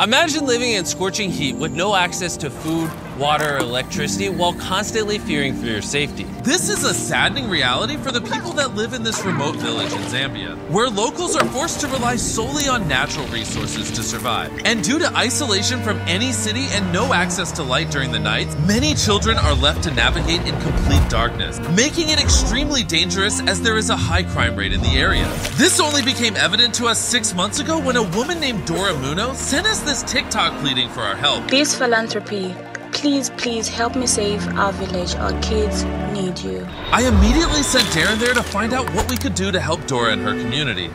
Imagine living in scorching heat with no access to food, water, or electricity while constantly fearing for your safety. This is a saddening reality for the people that live in this remote village in Zambia, where locals are forced to rely solely on natural resources to survive. And due to isolation from any city and no access to light during the nights, many children are left to navigate in complete darkness, making it extremely dangerous as there is a high crime rate in the area. This only became evident to us six months ago when a woman named Dora Moono sent us this TikTok pleading for our help. Beast Philanthropy, please, please help me save our village. Our kids need you. I immediately sent Darren there to find out what we could do to help Dora and her community.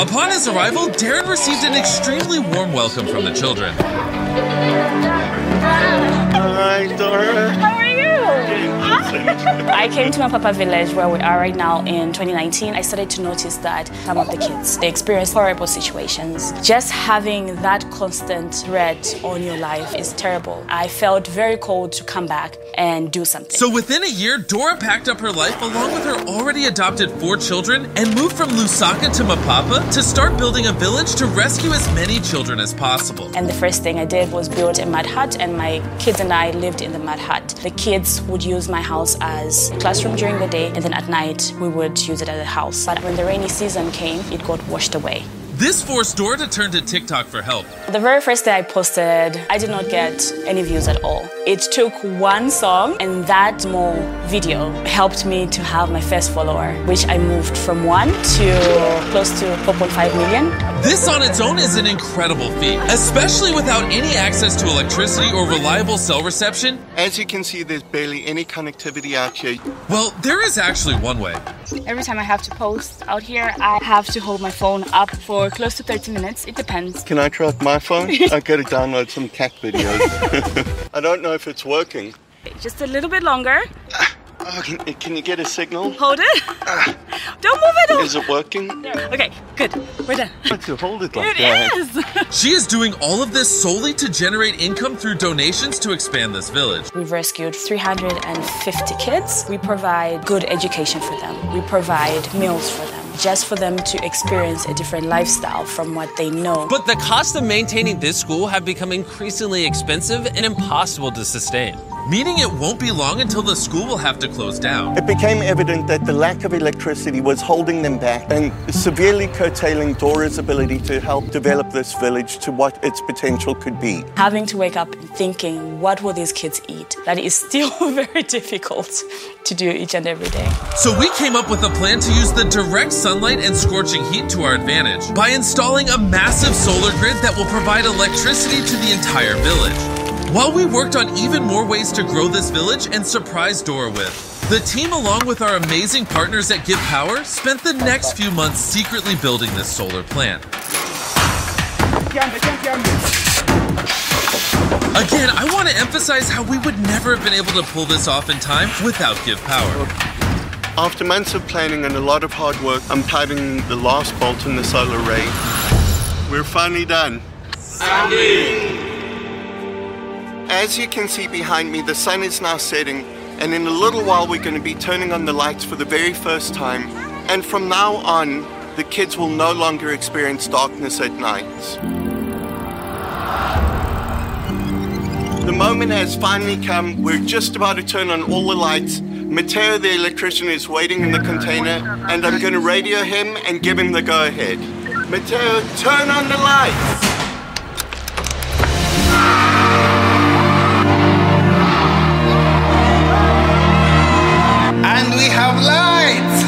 Upon his arrival, Darren received an extremely warm welcome from the children. Hi, Dora. How are you? I came to Mapapa village where we are right now in 2019. I started to notice that some of the kids they experience horrible situations. Just having that constant threat on your life is terrible. I felt very cold to come back and do something. So within a year, Dora packed up her life along with her already adopted four children and moved from Lusaka to Mapapa to start building a village to rescue as many children as possible. And the first thing I did was build a mud hut, and my kids and I lived in the mud hut. The kids would use my house as a classroom during the day, and then at night we would use it as a house. But when the rainy season came, it got washed away. This forced Dora to turn to TikTok for help. The very first day I posted, I did not get any views at all. It took one song, and that small video helped me to have my first follower, which I moved from one to close to 4.5 million. This on its own is an incredible feat, especially without any access to electricity or reliable cell reception. As you can see, there's barely any connectivity out here. Well, there is actually one way. Every time I have to post out here, I have to hold my phone up for close to 30 minutes. It depends. Can I try my phone? I gotta download some cat videos. I don't know if it's working. Just a little bit longer. Oh, can, can you get a signal? Hold it. Ah. Don't move it. Is it working? Okay, good. We're done. To hold it like It that. is. She is doing all of this solely to generate income through donations to expand this village. We've rescued 350 kids. We provide good education for them. We provide meals for them, just for them to experience a different lifestyle from what they know. But the cost of maintaining this school have become increasingly expensive and impossible to sustain. Meaning it won't be long until the school will have to close down. It became evident that the lack of electricity was holding them back and severely curtailing Dora's ability to help develop this village to what its potential could be. Having to wake up thinking, what will these kids eat? That is still very difficult to do each and every day. So we came up with a plan to use the direct sunlight and scorching heat to our advantage by installing a massive solar grid that will provide electricity to the entire village. While we worked on even more ways to grow this village and surprise Dora with, the team, along with our amazing partners at GivePower, spent the next few months secretly building this solar plant. Again, I want to emphasize how we would never have been able to pull this off in time without GivePower. After months of planning and a lot of hard work, I'm tightening the last bolt in the solar array. We're finally done. As you can see behind me, the sun is now setting, and in a little while, we're going to be turning on the lights for the very first time. And from now on, the kids will no longer experience darkness at night. The moment has finally come. We're just about to turn on all the lights. Mateo, the electrician, is waiting in the container, and I'm going to radio him and give him the go ahead. Mateo, turn on the lights! We have lights!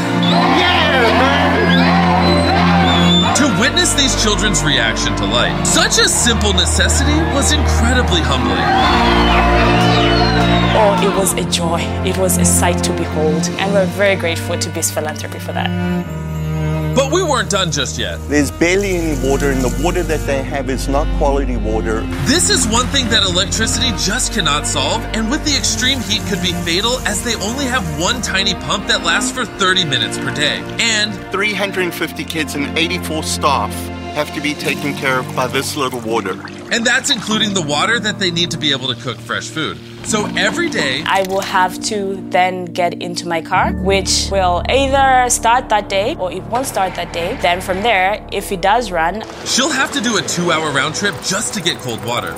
To witness these children's reaction to light, such a simple necessity was incredibly humbling. Oh, it was a joy. It was a sight to behold. And we're very grateful to Beast Philanthropy for that. But we weren't done just yet. There's barely any water, and the water that they have is not quality water. This is one thing that electricity just cannot solve, and with the extreme heat could be fatal as they only have one tiny pump that lasts for 30 minutes per day. And 350 kids and 84 staff have to be taken care of by this little water. And that's including the water that they need to be able to cook fresh food. So every day, I will have to then get into my car, which will either start that day or it won't start that day. Then from there, if it does run, she'll have to do a two hour round trip just to get cold water.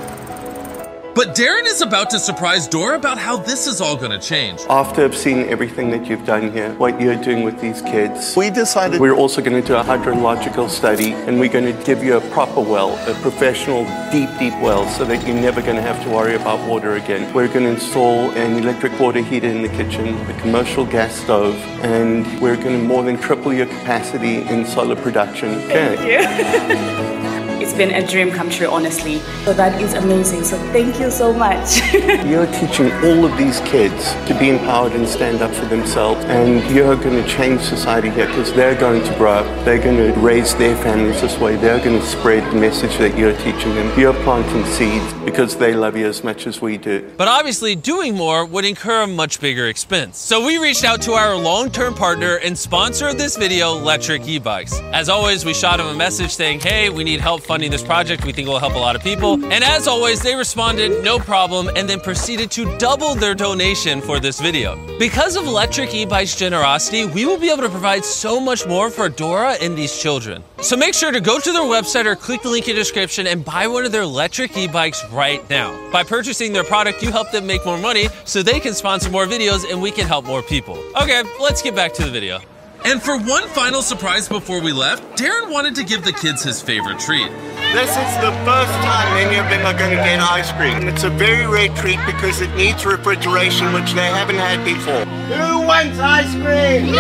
But Darren is about to surprise Dora about how this is all going to change. After I've seen everything that you've done here, what you're doing with these kids, we decided we're also going to do a hydrological study and we're going to give you a proper well, a professional deep, deep well, so that you're never going to have to worry about water again. We're going to install an electric water heater in the kitchen, a commercial gas stove, and we're going to more than triple your capacity in solar production. Okay. Thank you. It's been a dream come true, honestly. So that is amazing. So thank you so much. you're teaching all of these kids to be empowered and stand up for themselves. And you're going to change society here because they're going to grow up. They're going to raise their families this way. They're going to spread the message that you're teaching them. You're planting seeds because they love you as much as we do. But obviously, doing more would incur a much bigger expense. So we reached out to our long-term partner and sponsor of this video, Lectric eBikes. As always, we shot him a message saying, hey, we need help funding this project. We think it will help a lot of people. And as always, they responded, no problem, and then proceeded to double their donation for this video. Because of Lectric eBike's generosity, we will be able to provide so much more for Dora and these children. So make sure to go to their website or click the link in the description and buy one of their electric e-bikes right now. By purchasing their product, you help them make more money so they can sponsor more videos and we can help more people. Okay, let's get back to the video. And for one final surprise before we left, Darren wanted to give the kids his favorite treat. This is the first time any of them are going to get ice cream. It's a very rare treat because it needs refrigeration, which they haven't had before. Who wants ice cream?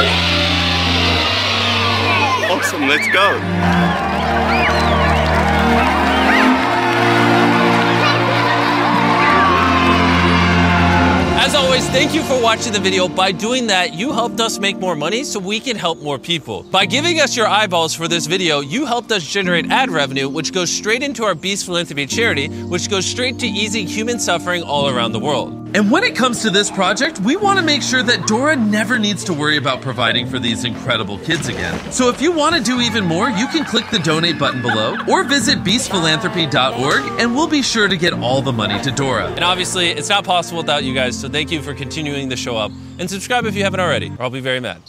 Awesome, let's go. Always, thank you for watching the video. By doing that, you helped us make more money so we can help more people. By giving us your eyeballs for this video, you helped us generate ad revenue, which goes straight into our Beast Philanthropy charity, which goes straight to easing human suffering all around the world. And when it comes to this project, we want to make sure that Dora never needs to worry about providing for these incredible kids again. So if you want to do even more, you can click the donate button below or visit beastphilanthropy.org and we'll be sure to get all the money to Dora. And obviously, it's not possible without you guys, so thank you for continuing the show up. And subscribe if you haven't already, or I'll be very mad.